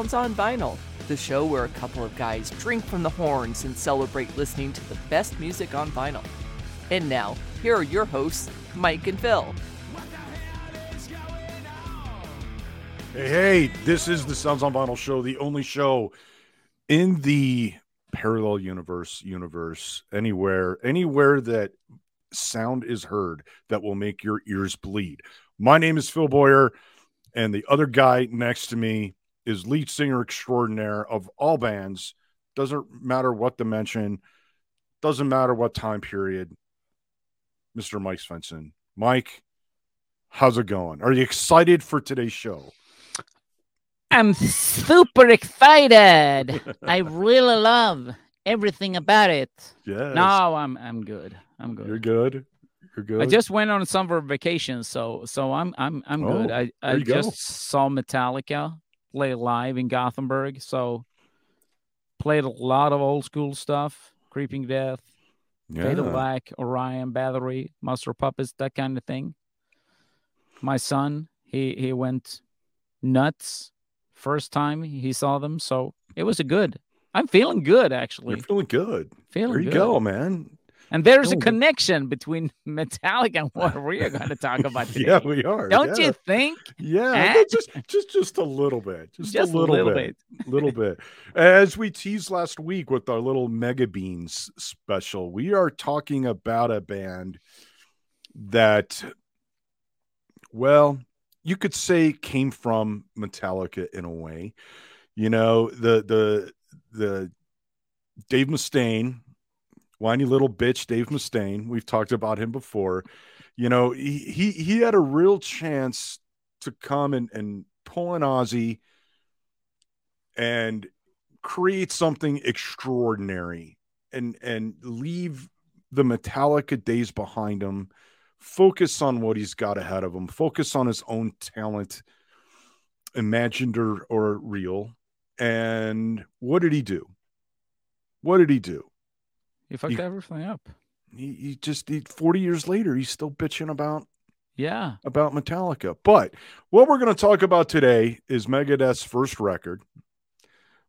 Sounds on Vinyl, the show where a couple of guys drink from the horns and celebrate listening to the best music on vinyl. And now, here are your hosts, Mike and Phil. Hey, hey, this is the Sounds on Vinyl show, the only show in the parallel universe, universe, anywhere, anywhere that sound is heard that will make your ears bleed. My name is Phil Bowyer, and the other guy next to me is lead singer extraordinaire of all bands. Doesn't matter what dimension, doesn't matter what time period. Mr. Mike Svensson. Mike, how's it going? Are you excited for today's show? I'm super excited. I really love everything about it. Yeah. No, I'm I'm good. I'm good. You're good. You're good. I just went on summer vacation, so so I'm I'm I'm Oh, good. I I you go. just saw Metallica play live in Gothenburg, so played a lot of old school stuff, Creeping Death, yeah. Black, Orion, Battery, Master Puppets, that kind of thing. My son, he he went nuts first time he saw them, so it was a good. I'm feeling good actually. You're feeling good. feeling There you good. go, man. And there's a connection between Metallica and what we are going to talk about today. Yeah, we are. Don't yeah. you think? Yeah, Eh? just just just a little bit. Just, Just a little, bit. A little bit. As we teased last week with our little Mega Beans special, we are talking about a band that, well, you could say came from Metallica in a way. You know, the the the Dave Mustaine, whiny little bitch Dave Mustaine. We've talked about him before. You know, he he, he had a real chance to come and, and pull an Ozzy and create something extraordinary and and leave the Metallica days behind him. Focus on what he's got ahead of him. Focus on his own talent, imagined or, or real. And what did he do? What did he do? You fucked You- everything up. He, he just he, 40 years later, he's still bitching about Yeah. about Metallica. But what we're going to talk about today is Megadeth's first record,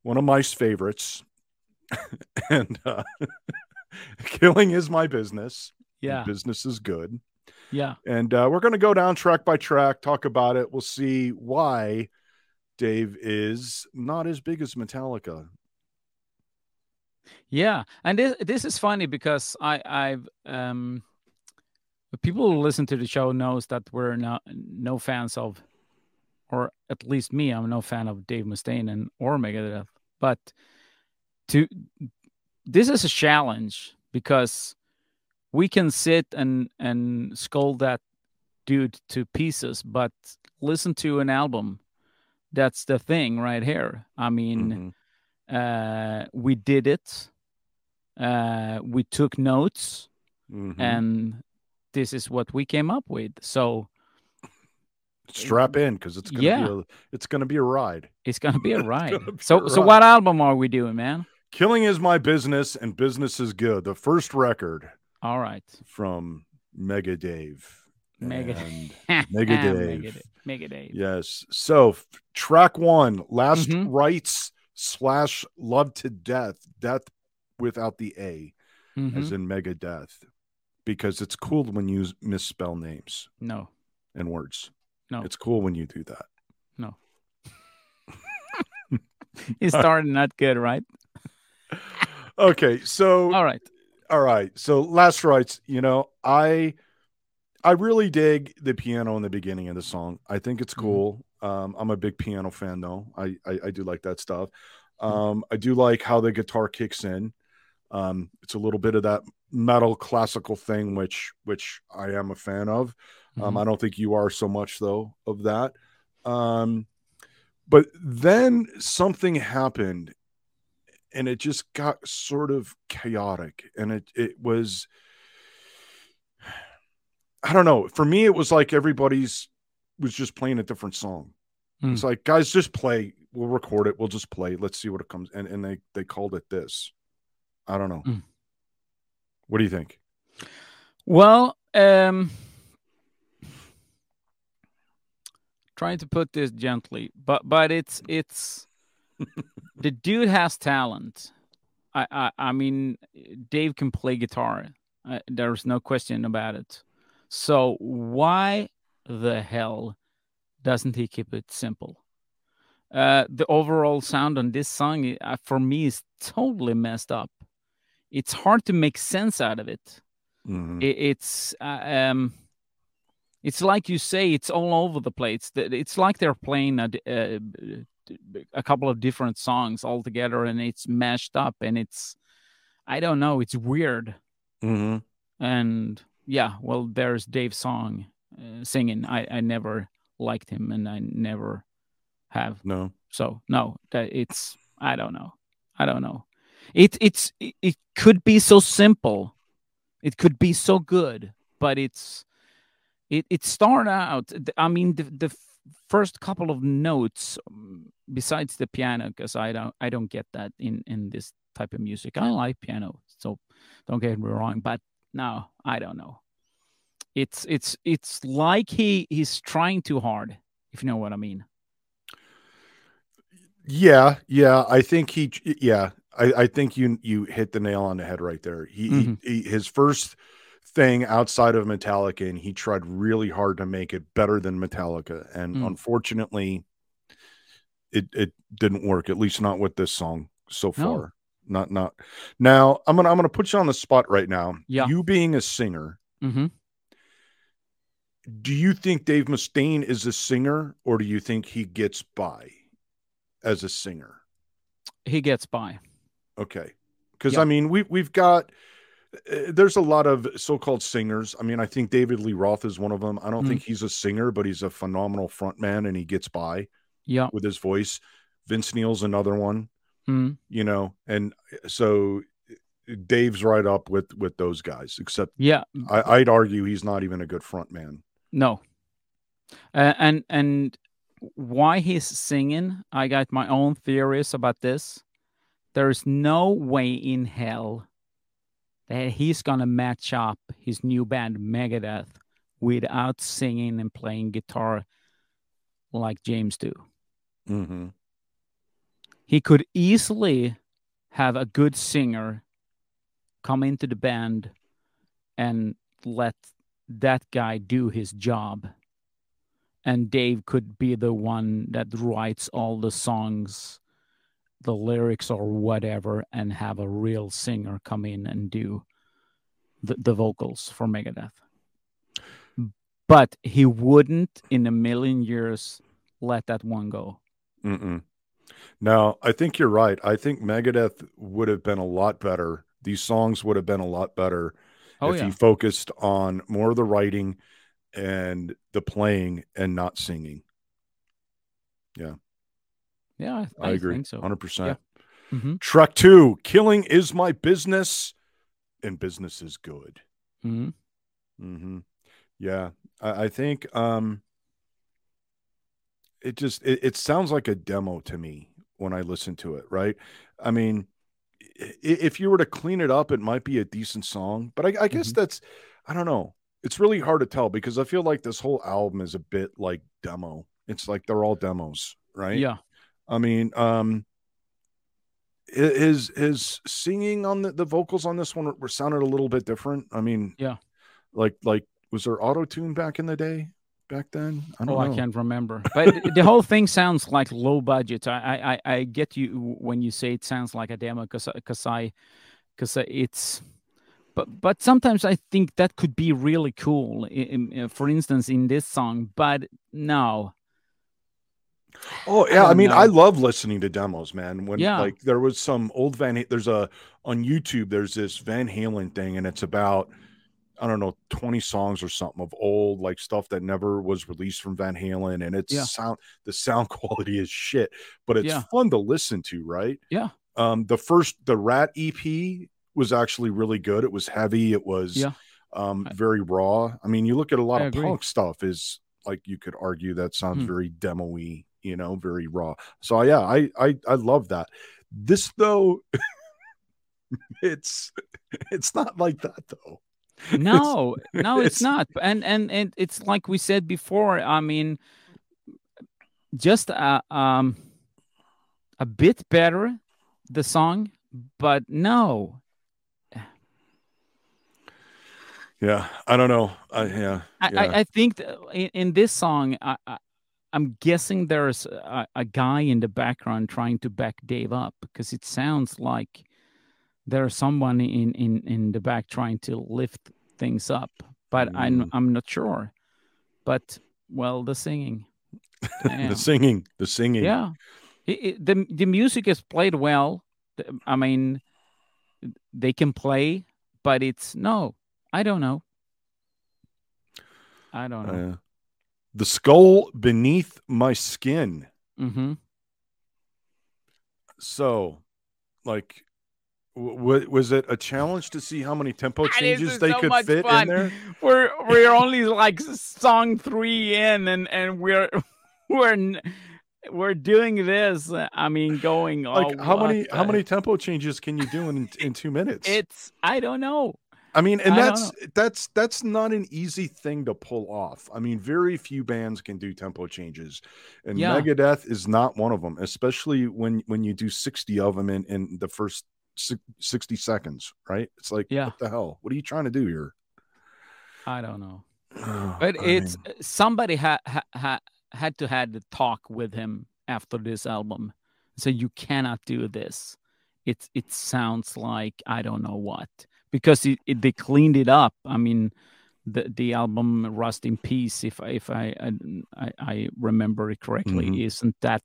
one of my favorites, and uh, "Killing Is My Business." Yeah. business is good, Yeah. and uh, we're going to go down track by track, talk about it. We'll see why Dave is not as big as Metallica. Yeah. And this this is funny because I I've um people who listen to the show knows that we're not no fans of or at least me, I'm no fan of Dave Mustaine and or Megadeth. But to this is a challenge because we can sit and and scold that dude to pieces, but listen to an album. That's the thing right here. I mean, Mhm. Uh, we did it. Uh, we took notes, Mhm. and this is what we came up with. So strap in because it's gonna Yeah. be a, it's gonna be a ride. it's gonna be a ride. be So, a so what album are we doing, man? Killing is my business, and business is good. The first record All right, from Mega Dave. Mega, And- Mega Dave. Mega, Dave. yes. So track one, last Mhm. rights slash love to death, death without the A, Mhm. as in Mega Death, because it's cool when you misspell names No, and words. No. it's cool when you do that. No. It started not good, right? Okay, so All right. all right so last rites you know i i really dig the piano in the beginning of the song i think it's Mhm. cool um i'm a big piano fan though i i, I do like that stuff Mm-hmm. Um i do like how the guitar kicks in. Um it's a little bit of that metal classical thing which which i am a fan of. Um Mhm. i don't think you are so much though of that. Um but then something happened and it just got sort of chaotic and it it was i don't know. For me it was like everybody's was just playing a different song. Hmm. it's like guys just play we'll record it we'll just play let's see what it comes and and they they called it this i don't know Hmm. what do you think Well, um, trying to put this gently, but but it's it's the dude has talent. I, I, I mean, Dave can play guitar. Uh, there's no question about it. So why the hell doesn't he keep it simple? Uh, the overall sound on this song, uh, for me, is totally messed up. It's hard to make sense out of it. Mhm. It it's uh, um, it's like you say, it's all over the place. Th- It's like they're playing a, d- uh, a couple of different songs all together, and it's mashed up, and it's I don't know, it's weird. Mhm. And yeah, well, there's Dave Song uh, singing. I I never liked him, and I never have. No. So no, that it's I don't know. I don't know. It it's it, it could be so simple. It could be so good, but it's it it started out. I mean, the the first couple of notes, um, besides the piano, because I don't I don't get that in in this type of music. I like piano, so don't get me wrong. But no, I don't know. It's it's it's like he he's trying too hard, if you know what I mean. Yeah, yeah. I think he. Yeah, I, I think you you hit the nail on the head right there. He, Mhm. he, he his first thing outside of Metallica, and he tried really hard to make it better than Metallica, and Mm. unfortunately, it it didn't work. At least not with this song so No. far. Not not now. I'm gonna I'm gonna put you on the spot right now. Yeah. You being a singer, hmm do you think Dave Mustaine is a singer, or do you think he gets by as a singer? He gets by. Okay. Because Yeah. I mean, we we've got uh, there's a lot of so-called singers. I mean, I think David Lee Roth is one of them. I don't Mm. think he's a singer, but he's a phenomenal frontman and he gets by Yeah. with his voice. Vince Neil's another one, Mm. you know, and so uh, Dave's right up with with those guys. Except Yeah. I, I'd argue he's not even a good frontman. No. Uh, and and why he's singing, I got my own theories about this. There's no way in hell that he's gonna match up his new band Megadeth without singing and playing guitar like James do. Mm-hmm. He could easily have a good singer come into the band and let that guy do his job. And Dave could be the one that writes all the songs, the lyrics, or whatever, and have a real singer come in and do the, the vocals for Megadeth. But he wouldn't in a million years let that one go. Mm-mm. No, I think you're right. I think Megadeth would have been a lot better. These songs would have been a lot better Oh, if yeah. he focused on more of the writing and the playing and not singing. Yeah, I, I, agree. think so. 100%. hmm Truck two, killing is my business and business is good. hmm hmm Yeah. I, I think um it just it, it sounds like a demo to me when I listen to it, right? I mean, if you were to clean it up, it might be a decent song, but I, I guess Mhm. that's I don't know. It's really hard to tell because I feel like this whole album is a bit like demo. It's like they're all demos, right? Yeah. I mean, um, hi- his his singing on the, the vocals on this one were sounded a little bit different. I mean, Yeah. like like was there auto tune back in the day? Back then, I don't Oh, know. I can't remember. But the whole thing sounds like low budget. I I, I- I get you when you say it sounds like a demo because because I because it's. But but sometimes I think that could be really cool. i- in- uh, for instance, in this song, but no. Oh I yeah, I, don't mean, know. I love listening to demos, man. When Yeah. like there was some old Van, there's a on YouTube, there's this Van Halen thing, and it's about I don't know, 20 songs or something of old like stuff that never was released from Van Halen, and it's Yeah. sound the sound quality is shit, but it's Yeah. fun to listen to, right? Yeah. Um, the first the Ratt EP was actually really good. It was heavy. It was Yeah. um very raw. I mean, you look at a lot I of agree. punk stuff is like you could argue that sounds Hmm. very demo-y, you know, very raw. So yeah, I I I love that. This though, it's it's not like that though. No, no, it's, it's- not. And and and it's like we said before. I mean, just a um a bit better, the song, but no. Yeah, I don't know. I, yeah, I, yeah. I, I think that in, in this song, I, I, I'm guessing there's a, a guy in the background trying to back Dave up because it sounds like there's someone in, in, in the back trying to lift things up, but I'm Mm. I'm not sure. But well, the singing, the singing, the singing. yeah, it, it- the the music is played well. I mean, they can play, but it's no, I don't know. I don't know. Uh, the skull beneath my skin. Mm-hmm. So, like, w- was it a challenge to see how many tempo changes they could fit in there? We're we're only like song three in, and and we're we're n- we're doing this. I mean, going Like, oh, how many how many tempo changes can you do in in two minutes? It's I don't know. I mean, and I that's that's that's not an easy thing to pull off. I mean, very few bands can do tempo changes, and Yeah. Megadeth is not one of them. Especially when when you do sixty of them in in the first sixty seconds, right? It's like, Yeah. what the hell? What are you trying to do here? I don't know. Oh, But I it's mean, somebody had ha, ha, had to had the talk with him after this album. So you cannot do this. It it sounds like I don't know what because it, it, they cleaned it up. I mean, the the album Rust in Peace, if I, if I I, I remember it correctly, Mhm. isn't that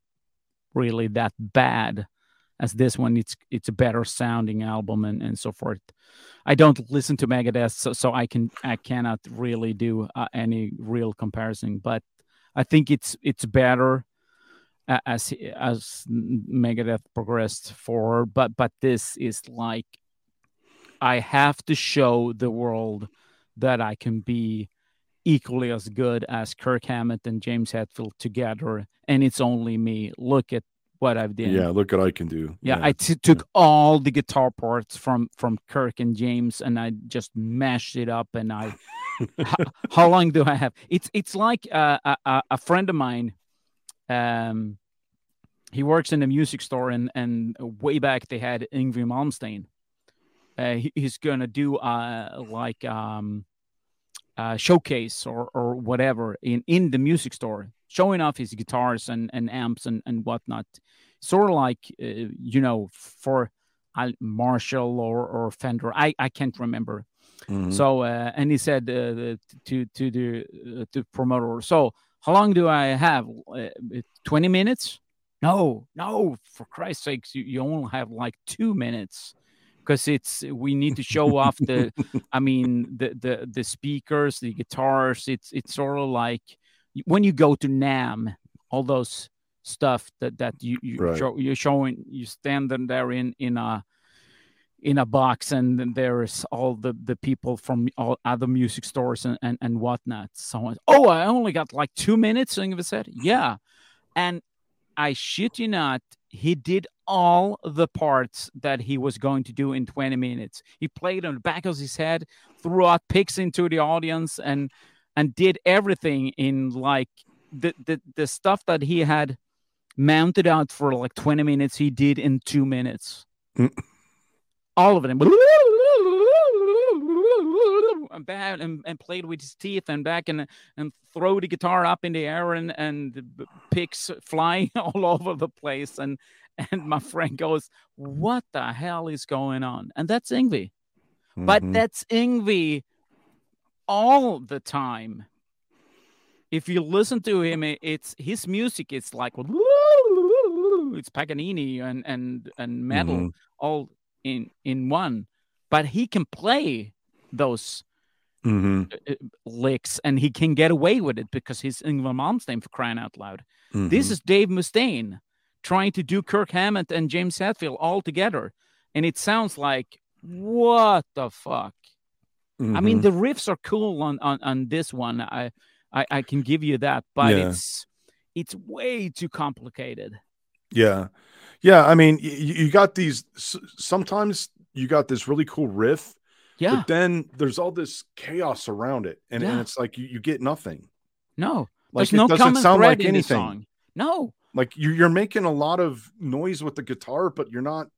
really that bad as this one. It's it's a better sounding album and, and so forth. I don't listen to Megadeth, so, so I can I cannot really do uh, any real comparison. But I think it's it's better as as Megadeth progressed forward. But but this is like I have to show the world that I can be equally as good as Kirk Hammett and James Hetfield together, and it's only me. Look at what I've done. yeah, look what I can do. Yeah, I t- took all the guitar parts from from Kirk and James, and I just mashed it up. And I, how, how long do I have? It's it's like uh, a a friend of mine. Um, he works in a music store, and and way back they had Yngwie Malmsteen. Uh, he's gonna do uh like um, uh showcase or or whatever in in the music store, showing off his guitars and and amps and and whatnot sort of like uh, you know for uh, Marshall or or Fender. I I can't remember. Mhm. So uh, and he said uh, to to the uh, to promoter. So how long do I have? Uh, Twenty minutes? No, no. For Christ's sakes, you, you only have like two minutes because it's we need to show off the. I mean the the the speakers, the guitars. It's it's sort of like when you go to NAMM, all those stuff that that you you Right. show, you're showing you stand them there in in a in a box and there's all the the people from all other music stores and and, and whatnot so oh i only got like two minutes Ingvar said yeah and i shit you not he did all the parts that he was going to do in 20 minutes. He played on the back of his head threw out picks into the audience and and did everything in like the the, the stuff that he had mounted out for like 20 minutes he did in two minutes. Mm. all of them and and, and played with his teeth and back and and throw the guitar up in the air and and the picks fly all over the place and and my friend goes what the hell is going on and that's Yngwie but Mhm. that's Yngwie all the time. If you listen to him, it's his music. It's like it's Paganini and and and metal Mhm. all in in one. But he can play those Mhm. uh, licks, and he can get away with it because he's Ingvar Malmsteen for crying out loud. This Mhm. is Dave Mustaine trying to do Kirk Hammett and James Hetfield all together, and it sounds like what the fuck. I mean, Mhm. the riffs are cool on on, on this one. I, I I can give you that, but Yeah. it's it's way too complicated. Yeah. Yeah. I mean, you, you got these, sometimes you got this really cool riff, Yeah, but then there's all this chaos around it. And, and it's like you, you get nothing. no, Like there's it no doesn't common sound thread like anything. song. No, Like you're you're making a lot of noise with the guitar, but you're not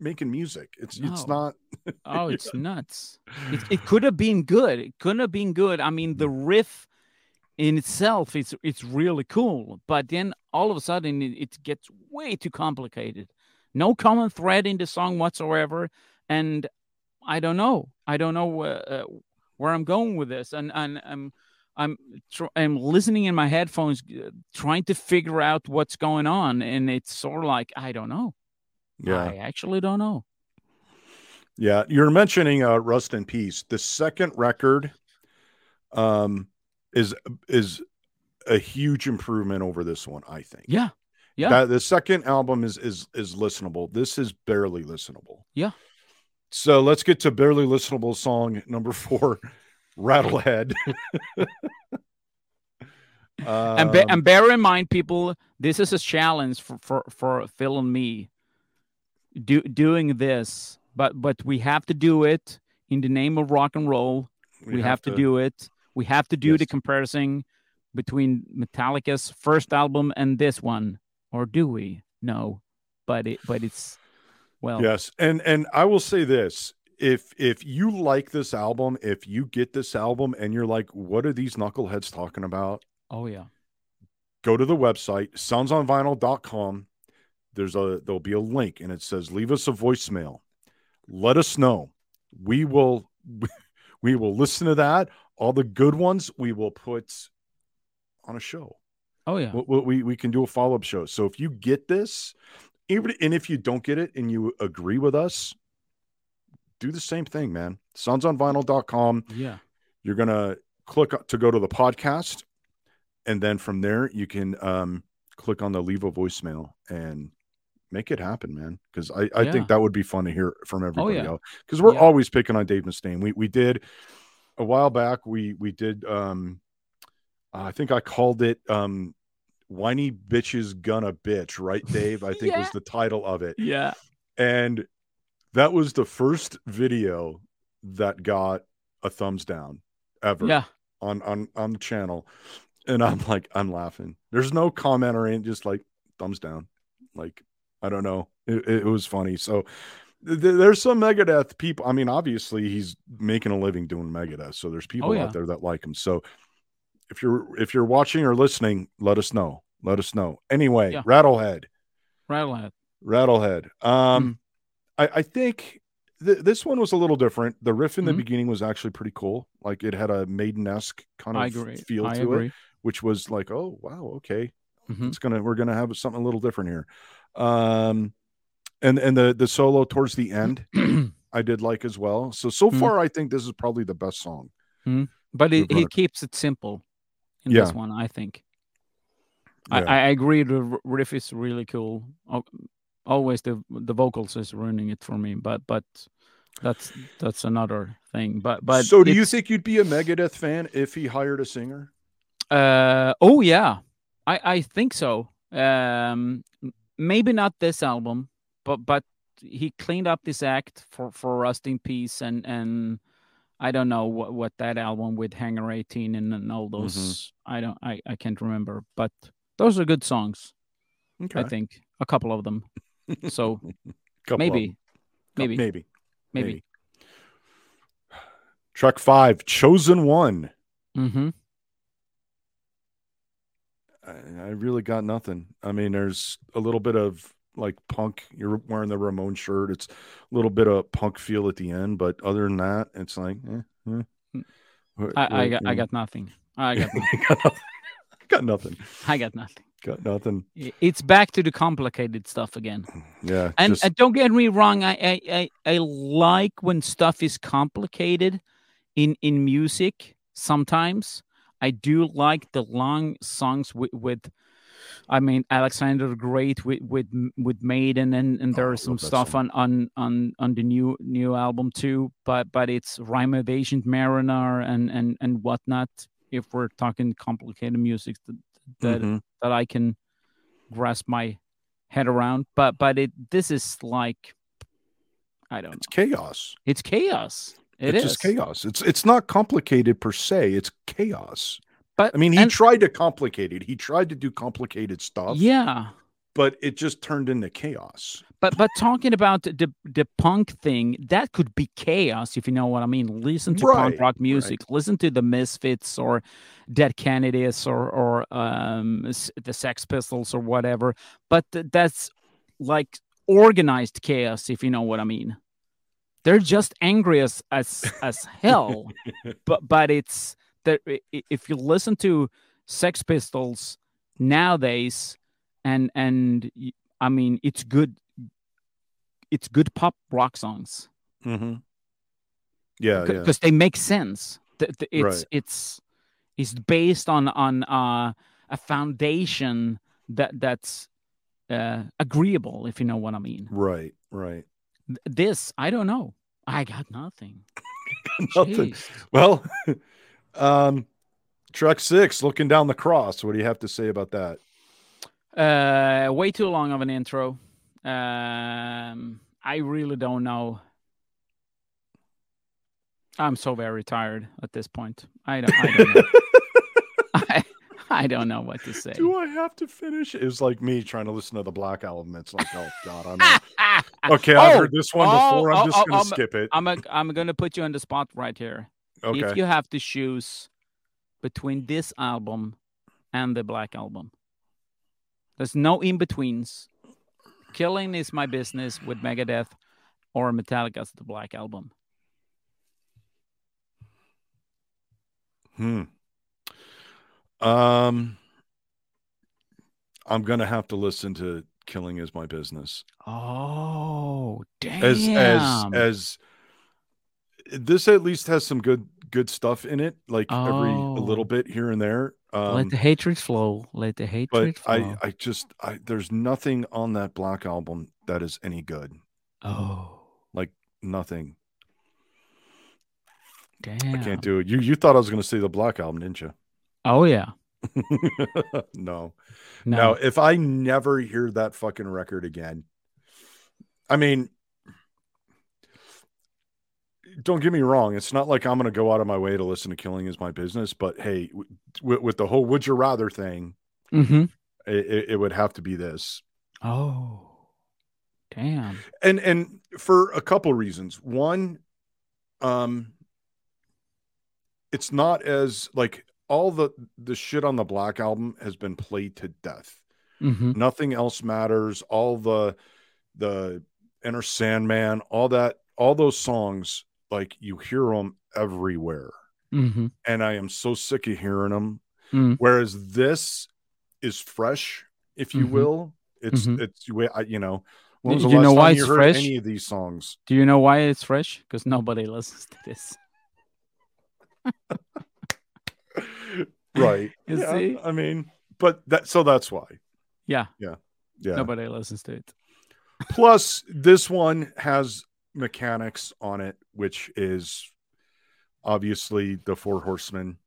making music. It's it's not. Oh, it's nuts. It, it could have been good. It could have been good. I mean, the riff in itself it's it's really cool, but then all of a sudden it, it gets way too complicated. No common thread in the song whatsoever, and I don't know. I don't know uh, uh, where I'm going with this, and and I'm I'm tr- I'm listening in my headphones, uh, trying to figure out what's going on, and it's sort of like I don't know. Yeah, I actually don't know. yeah. You're mentioning uh, Rust in Peace. The second record, um, is is a huge improvement over this one. I think. Yeah, yeah. That, the second album is is is listenable. This is barely listenable. Yeah. So let's get to barely listenable song number four, Rattlehead. and, be- Um, and bear in mind, people, this is a challenge for for, for Phil and me. Do, doing this, but but we have to do it in the name of rock and roll. We, have, to, do it. We have to do the comparison between Metallica's first album and this one, or do we? No, but it but it's well, Yes, and and I will say this: if if you like this album, if you get this album, and you're like, "What are these knuckleheads talking about?" oh yeah, Go to the website soundsonvinyl.com. There's a there'll be a link, and it says, "Leave us a voicemail. Let us know. We will we will listen to that. All the good ones we will put on a show." oh yeah, we, we, we can do a follow-up show so if you get this even and if you don't get it and you agree with us do the same thing man soundsonvinyl.com yeah, you're gonna click to go to the podcast and then from there you can um click on the leave a voicemail and make it happen man because i i Yeah. think that would be fun to hear from everybody yeah. else because we're Yeah. always picking on dave mustaine we we did a while back we we did um i think i called it um whiny bitches gonna bitch right dave? I think was the title of it. Yeah, and that was the first video that got a thumbs down ever yeah. on on on the channel. And i'm like i'm laughing. There's no comment or anything just like thumbs down. Like i don't know. It, it was funny. So th- th- there's some megadeth people i mean obviously he's making a living doing megadeth so there's oh, people Oh, yeah. out there that like him. So if you're if you're watching or listening let us know let us know anyway Yeah. rattlehead Rattlehead. Rattlehead. Um, Mm. I, I think th- this one was a little different. The riff in the Mhm. beginning was actually pretty cool. Like it had a maiden esque kind of feel I to agree. it, which was like, oh wow, okay, Mhm. it's gonna we're gonna have something a little different here. Um, and and the the solo towards the end, I did like as well. So so Mhm. far, I think this is probably the best song. but it, he it. keeps it simple in Yeah. this one, I think. I, Yeah. I agree. The riff is really cool. Always the the vocals is ruining it for me, but but that's that's another thing. But but so, do you think you'd be a Megadeth fan if he hired a singer? Uh oh yeah, I I think so. Um, maybe not this album, but but he cleaned up this act for for Rust in Peace and and I don't know what what that album with Hangar 18 and, and all those. I don't I I can't remember, but those are good songs. Okay, I think a couple of them. So maybe, them. maybe, maybe, maybe. Track five, chosen one. Mm-hmm. I, I really got nothing. I mean, there's a little bit of like punk. You're wearing the Ramon shirt. It's a little bit of punk feel at the end, but other than that, it's like, eh, eh. I, I got I got nothing. I got nothing. got nothing. I got nothing. Got nothing. It's back to the complicated stuff again. Yeah, And, just- and don't get me wrong, I, I, I, I like when stuff is complicated in in music. Sometimes I do like the long songs with, with I mean Alexander the Great with with with Maiden and, and Oh, there I is some stuff song. on, on on on the new new album too. But but it's Rime of Ancient Mariner and and and whatnot. If we're talking complicated music that that, Mhm. that I can grasp my head around. But but it this is like I don't know. it's chaos. It's chaos. It it's is just chaos. It's it's not complicated per se. It's chaos. But I mean, he and- tried to complicate it. He tried to do complicated stuff. yeah, but it just turned into chaos. but but talking about the the punk thing, that could be chaos if you know what I mean. Listen to Right, punk rock music. Listen to the Misfits or Dead Kennedys or or um, the Sex Pistols or whatever. But th- that's like organized chaos, if you know what I mean. They're just angry as as as hell. but but it's that if you listen to Sex Pistols nowadays, and and I mean it's good, it's good pop rock songs Mm-hmm. Yeah, yeah. because they make sense. It's Right. it's it's based on on uh, a foundation that that's uh, agreeable, if you know what I mean. Right, right. This I don't know. I got nothing. Nothing. Well, um, track six, looking down the cross. What do you have to say about that? Uh, way too long of an intro. Um, I really don't know. I'm so very tired at this point. I don't. I don't know. I, I don't know what to say. Do I have to finish? It was like me trying to listen to the Black Album. It's like, oh god, I'm not- okay. I've Oh, heard this one oh, before. I'm oh, just oh, gonna um, skip it. I'm a, I'm gonna put you on the spot right here. Okay. If you have to choose between this album and the Black Album, there's no in betweens. Killing is my business with Megadeth or Metallica's The Black Album. Hmm. Um, I'm gonna have to listen to "Killing Is My Business." Oh, damn. as as as this at least has some good good stuff in it like every a Oh. little bit here and there um Let the hatred flow. Let the hatred but flow. i i just i there's nothing on that black album that is any good oh, like nothing damn. i can't do it you you thought i was going to say the black album didn't you Oh, yeah. no No. now if i never hear that fucking record again i mean don't get me wrong it's not like i'm going to go out of my way to listen to killing is my business but hey w- with, the whole would you rather thing hmm it, it, would have to be this. Oh, damn. and and for a couple reasons. One um it's not as like all the the shit on the black album has been played to death. Hmm nothing else matters. All the the Enter Sandman all that all those songs like you hear them everywhere hmm and i am so sick of hearing them Mm. whereas this is fresh if you Mhm. will it's Mhm. it's you know when Do you know why you it's heard fresh? any of these songs Do you know why it's fresh? Because nobody listens to this. right You Yeah, see? i mean but that so that's why Yeah. Yeah, yeah nobody listens to it. plus this one has Mechanix on it which is obviously the four horsemen.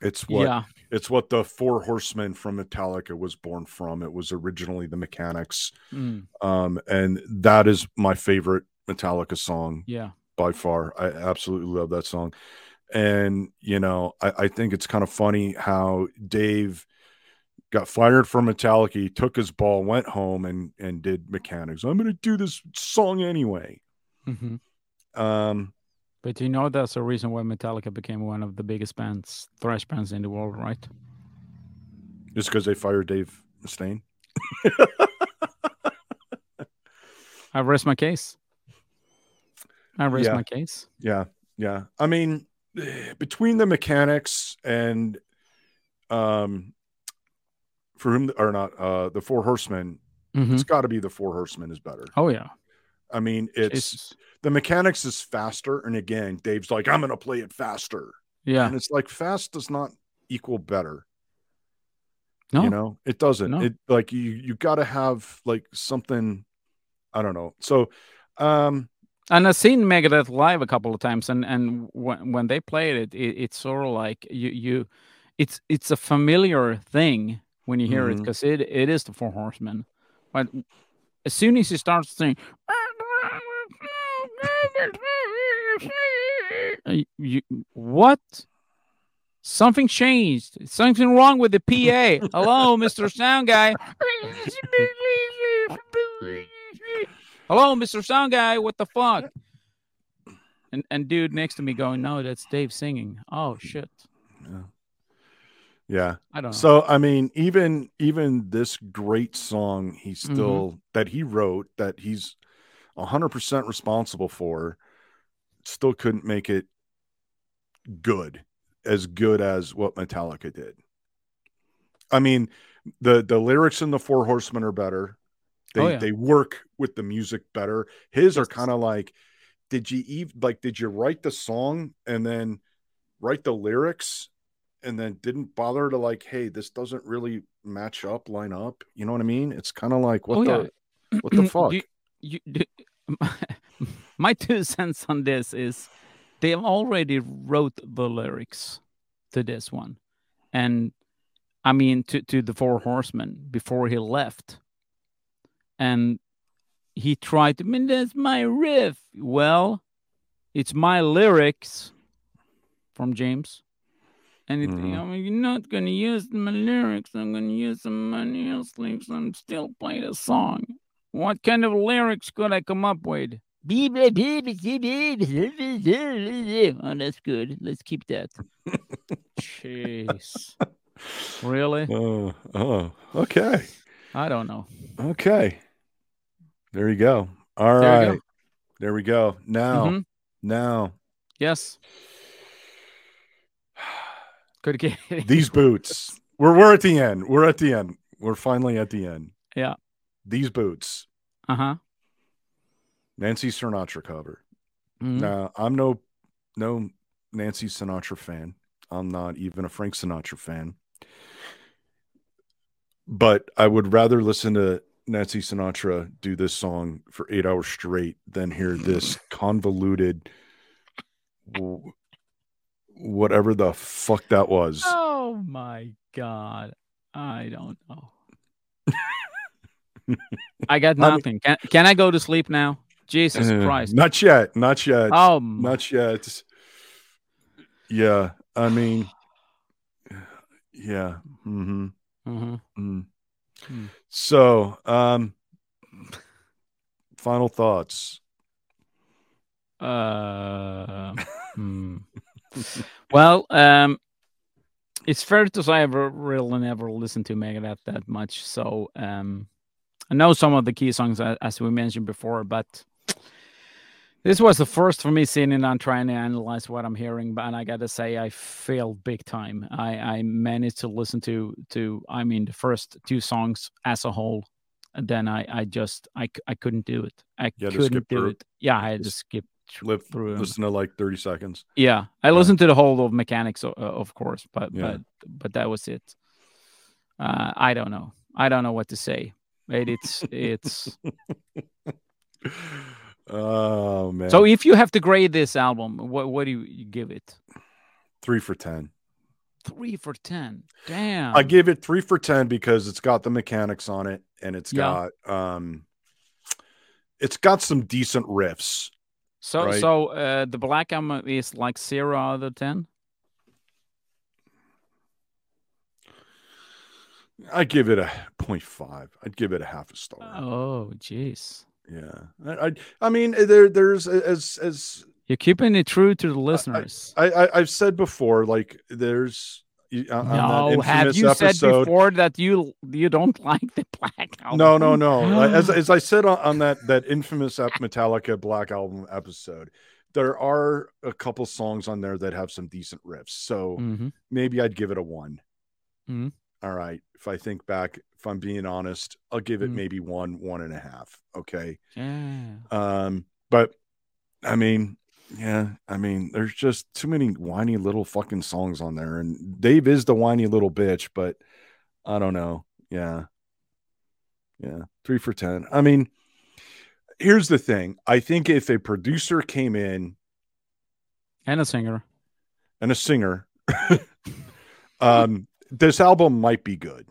It's what Yeah. it's what the four horsemen from metallica was born from. It was originally the Mechanix. Mm, um and that is my favorite metallica song yeah. by far. I absolutely love that song. And you know i, I think it's kind of funny how dave got fired from metallica he took his ball went home and and did Mechanix i'm gonna do this song anyway hmm um But you know that's a reason why Metallica became one of the biggest bands, thrash bands in the world, right? just because they fired dave mustaine I rest my case. I rest Yeah. my case. Yeah, yeah. I mean, eh, between the Mechanix and um for whom or not uh the four horsemen, Mhm. it's got to be the four horsemen is better. Oh yeah, I mean, it's the Mechanix is faster, and again, Dave's like, I'm gonna play it faster, yeah. and it's like fast does not equal better. No, You know, it doesn't. No. It like you you got to have like something. I don't know. So, um, and I've seen Megadeth live a couple of times, and and when when they played it, it it's sort of like you you, it's it's a familiar thing when you hear it Mhm. because it it is the Four Horsemen, but as soon as he starts saying. You, you what? Something changed. Something wrong with the PA. Hello, Mr. Sound Guy. Hello, Mr. Sound Guy. What the fuck? And and dude next to me going, no, that's Dave singing. Oh shit. Yeah. I don't know. So I mean, even even this great song he Mm-hmm. still that he wrote that he's hundred percent responsible for, still couldn't make it good, as good as what Metallica did. I mean, the the lyrics in the Four Horsemen are better. They Oh, yeah. they work with the music better. His are kind of like, did you even like did you write the song and then write the lyrics and then didn't bother to like, hey, this doesn't really match up, line up. You know what I mean? It's kind of like what Oh, the yeah. what the fuck? You- you- do- my two cents on this is they already wrote the lyrics to this one, and I mean to to the Four Horsemen before he left, and he tried to. I mean, that's my riff. Well, it's my lyrics from James. And it, Mhm. I mean, you're not going to use my lyrics. I'm going to use somebody else's lyrics and still play the song. What kind of lyrics could I come up with? Oh, that's good. Let's keep that. Jeez. Really? Oh, oh, okay. I don't know. Okay. There you go. All There right. you go. There we go. Now, Mhm. now Yes. Good these boots. We're we're at the end. We're at the end. We're finally at the end. Yeah. These boots. Uh huh. Nancy Sinatra cover. Mm-hmm. Now, I'm no no Nancy Sinatra fan. I'm not even a Frank Sinatra fan. But I would rather listen to Nancy Sinatra do this song for eight hours straight than hear this convoluted whatever the fuck that was. Oh my god. I don't know. I got nothing. Can can I go to sleep now? Jesus Uh, Christ. Not yet. Not yet. Oh my Not yet. Yeah. I mean, yeah. hmm Mhm. Mm. Hmm. So, um, final thoughts. Uh, hmm. Well, um, it's fair to say I've really never listened to Megadeth that much. So um, I know some of the key songs, as we mentioned before, but this was the first for me sitting down trying to analyze what I'm hearing. But and I gotta say, I failed big time. I, I managed to listen to to I mean the first two songs as a whole, and then I I just I, I couldn't do it. I to couldn't do through it. Yeah, I had to Just skip thr- through. listen to like 30 seconds. Yeah, I listened to the whole of Mechanix, uh, of course, but Yeah. but but that was it. Uh, I don't know. I don't know what to say. It, it's it's Oh, man. so. If you have to grade this album, what what do you, give it? three for 10. Three for ten. Damn. I give it three for 10 because it's got the Mechanix on it and it's Yeah. got, um, it's got some decent riffs. So right. so uh, the black album is like zero out of ten. I give it a 0.5. I'd give it a half a star. Oh, jeez. Yeah. I, I, I mean, there, there's as, as, You're keeping it true to the listeners. I, I I've said before, like there's y- on- on that no, have you said before that you you don't like the black album? No, no, no. as as I said on, on that that infamous Metallica Black Album episode, there are a couple songs on there that have some decent riffs. So hmm maybe I'd give it a one. Mhm. All right. If I think back, if I'm being honest, I'll give it Mhm. maybe one, one and a half. Okay. Yeah. Um, but I mean, yeah, I mean, there's just too many whiny little fucking songs on there, and Dave is the whiny little bitch, but I don't know. Yeah, yeah, three for ten. I mean, here's the thing: I think if a producer came in And a singer. and a singer, um, this album might be good.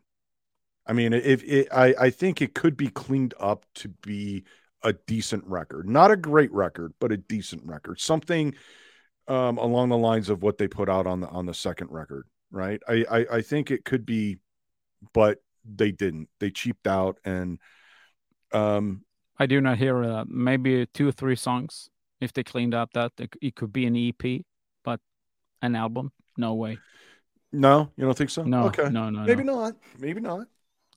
I mean, if it, I, I think it could be cleaned up to be a decent record, not a great record, but a decent record, something um, along the lines of what they put out on the on the second record, right? I, I I think it could be, but they didn't. They cheaped out, and um, I do not hear that. Maybe two or three songs. If they cleaned up that, it- it could be an EP, but an album, no way. no, you don't think so? No, okay, no, no, maybe no. not, maybe not.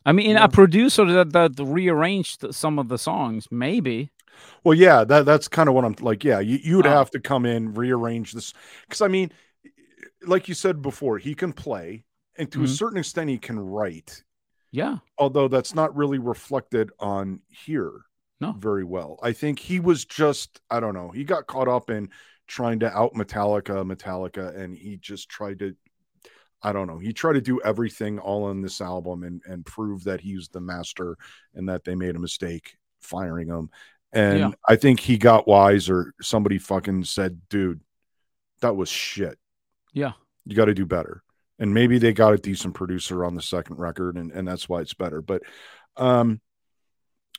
I mean, Yeah. a producer that that rearranged some of the songs, maybe. Well, yeah, that that's kind of what I'm like. Yeah, you, you would Oh. have to come in, rearrange this, because I mean, like you said before, he can play, and to a Mhm. certain extent, he can write. Yeah, although that's not really reflected on here No. very well. I think he was just, I don't know, he got caught up in trying to out Metallica, Metallica, and he just tried to, I don't know, he tried to do everything all on this album and and prove that he's the master and that they made a mistake firing him. And Yeah. I think he got wise or somebody fucking said, dude, that was shit. Yeah. you got to do better. And maybe they got a decent producer on the second record and, and that's why it's better. But um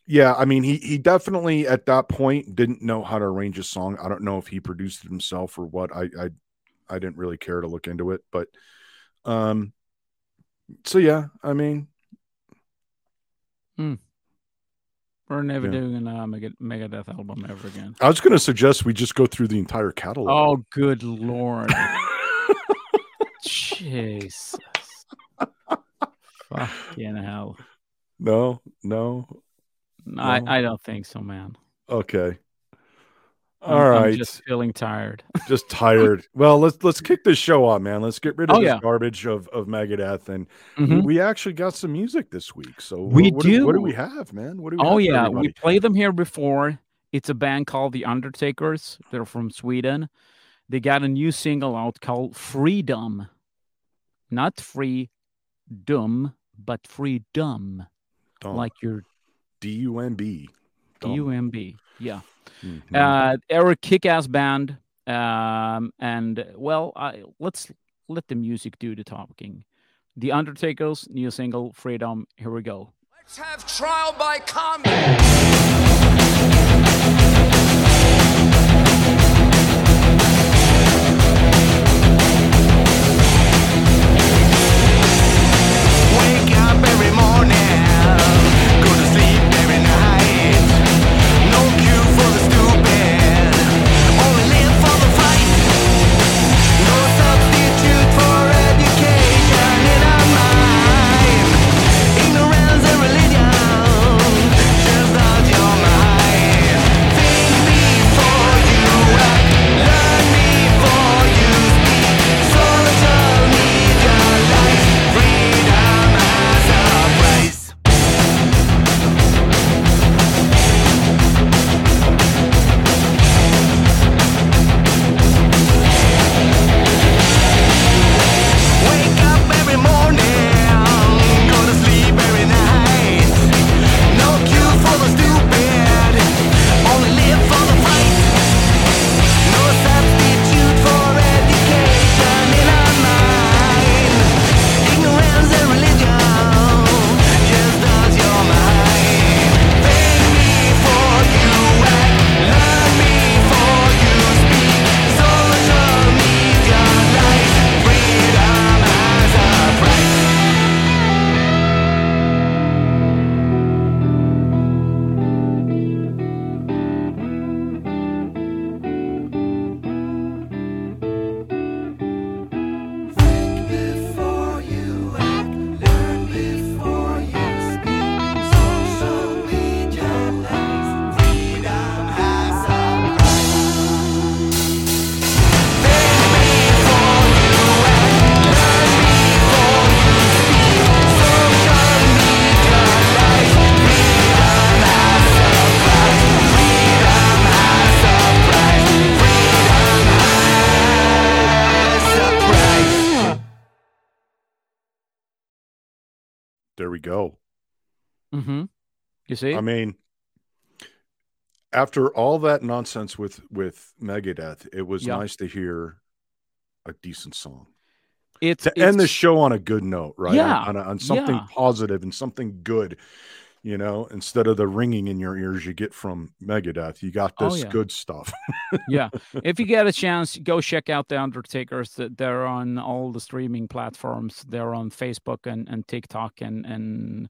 yeah i mean he he definitely at that point didn't know how to arrange a song. I don't know if he produced it himself or what. I i i didn't really care to look into it. But um so yeah i mean We're never Yeah. doing an uh, Mega- Megadeth album ever again. i was going to suggest we just go through the entire catalog Oh, good lord! Jesus! Fucking hell! no no I No. I don't think so, man. okay all I'm right just feeling tired. just tired. Well, let's let's kick this show off, man. Let's get rid of Oh, this yeah. garbage of of Megadeth, and Mhm. we actually got some music this week. So We what, do, what do we have, man? What do we? Oh yeah, we played them here before. It's a band called The Undertakers. They're from Sweden. They got a new single out called Freedumb. Not free dumb, but freedom. Dumb. Like your D U M B. Dumb. D-U-M-B. Yeah. Mhm. Uh they're a kick-ass band. Um and well, I let's let the music do the talking. The Undertakers, new single, Freedumb. Here we go. Let's have trial by combat. There we go. Mm-hmm. You see? I mean, after all that nonsense with with Megadeth, it was Yeah. nice to hear a decent song it's to end the show on a good note, right? Yeah, on, on, a- on something yeah. positive and something good. You know, instead of the ringing in your ears you get from Megadeth, you got Oh, this yeah. good stuff. yeah. If you get a chance go check out the undertakers they're on all the streaming platforms. They're on facebook and, and tiktok and and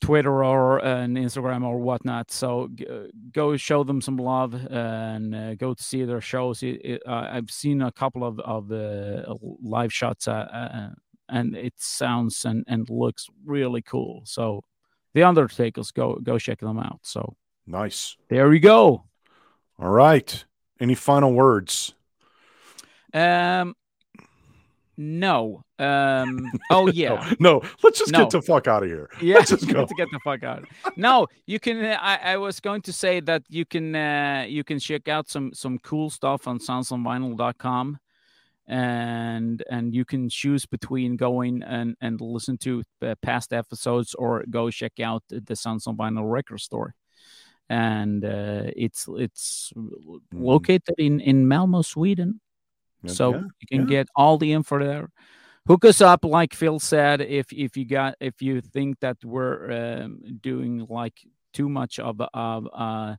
twitter or and instagram or whatnot. So g- uh, go show them some love and uh, go to see their shows. It- it- uh, i've seen a couple of of uh, live shots uh, uh, and it sounds and and looks really cool. So the undertakers go go check them out so nice. there we go All right. Any final words? Um, no. Um. Oh yeah. No, no. Let's just No. get the fuck out of here. Yeah, Let's just go. to get the fuck out. No, you can. Uh, I, I was going to say that you can. Uh, you can check out some some cool stuff on soundsonvinyl.com, and and you can choose between going and and listen to past episodes or go check out the on Vinyl record store. And uh, it's it's located in in Malmo, Sweden. So you can yeah. get all the info there hook us up like phil said if if you got if you think that we're um, doing like too much of of uh,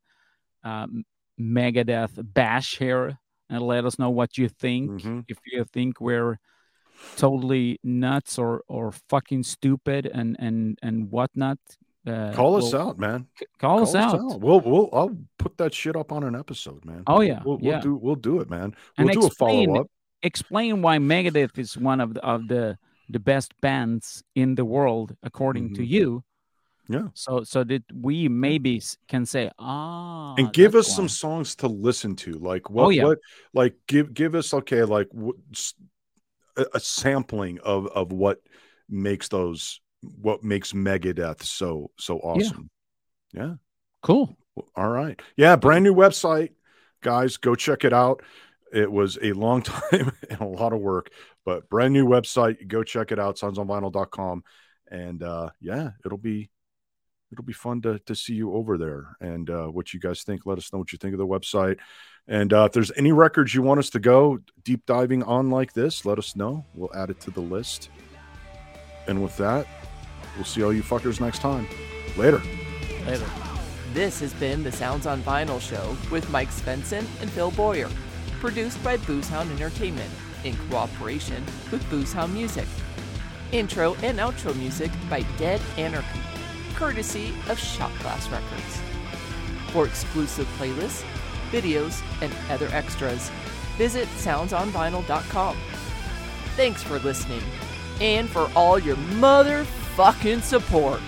um, megadeth bash here and let us know what you think Mhm. if you think we're totally nuts or or fucking stupid and and and whatnot uh, Call us we'll- out, man. c- call, us out, We'll we'll I'll put that shit up on an episode, man. Oh, yeah, We'll, we'll do we'll do it, man. We'll And do a explain- follow up. explain why Megadeth is one of the, of the the best bands in the world according to Mhm. you. Yeah. So so that we maybe can say ah and give us that's some songs to listen to like what Oh, yeah. what like give give us okay like a, a sampling of of what makes those what makes megadeth so so awesome. Yeah, cool. all right. Yeah brand new website guys. Go check it out. It was a long time and a lot of work but brand new website. Go check it out. Soundsonvinyl.com and uh yeah it'll be it'll be fun to to see you over there and uh what you guys think. Let us know what you think of the website. And uh if there's any records you want us to go deep diving on like this let us know. We'll add it to the list. And with that we'll see all you fuckers next time. Later. Later. This has been the Sounds on Vinyl show with Mike Svensson and Phil Bowyer, produced by Boozehound Entertainment in cooperation with Boozehound Music. Intro and outro music by Dead Anarchy, courtesy of Shotglass Records. For exclusive playlists, videos, and other extras, visit soundsonvinyl.com. Thanks for listening and for all your motherfucking support.